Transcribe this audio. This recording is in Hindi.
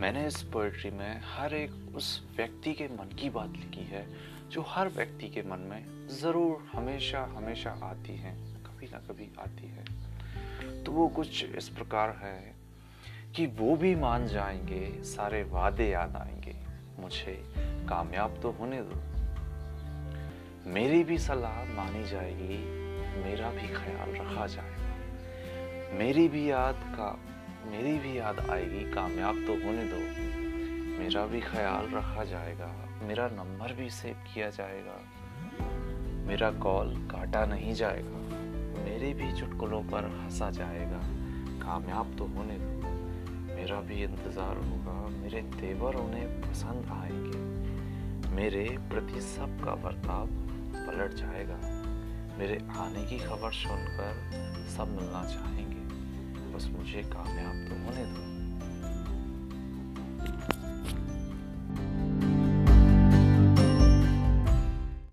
मैंने इस पोइट्री में हर एक उस व्यक्ति के मन की बात लिखी है, जो हर व्यक्ति के मन में ज़रूर हमेशा हमेशा आती है, कभी ना कभी आती है। तो वो कुछ इस प्रकार है कि वो भी मान जाएँगे, सारे वादे याद आएँगे, मुझे कामयाब तो होने दो। मेरी भी सलाह मानी जाएगी, मेरा भी ख्याल रखा जाएगा। मेरी भी याद का मेरी भी याद आएगी, कामयाब तो होने दो। मेरा भी ख्याल रखा जाएगा, मेरा नंबर भी सेव किया जाएगा। मेरा कॉल काटा नहीं जाएगा, मेरे भी चुटकुलों पर हंसा जाएगा। कामयाब तो होने दो, मेरा भी इंतज़ार होगा, मेरे तेवर उन्हें पसंद आएँगे। मेरे प्रति सब का बर्ताव पलट जाएगा, मेरे आने की खबर सुनकर सब मिलना चाहेंगे। बस मुझे कामयाब तो होने दो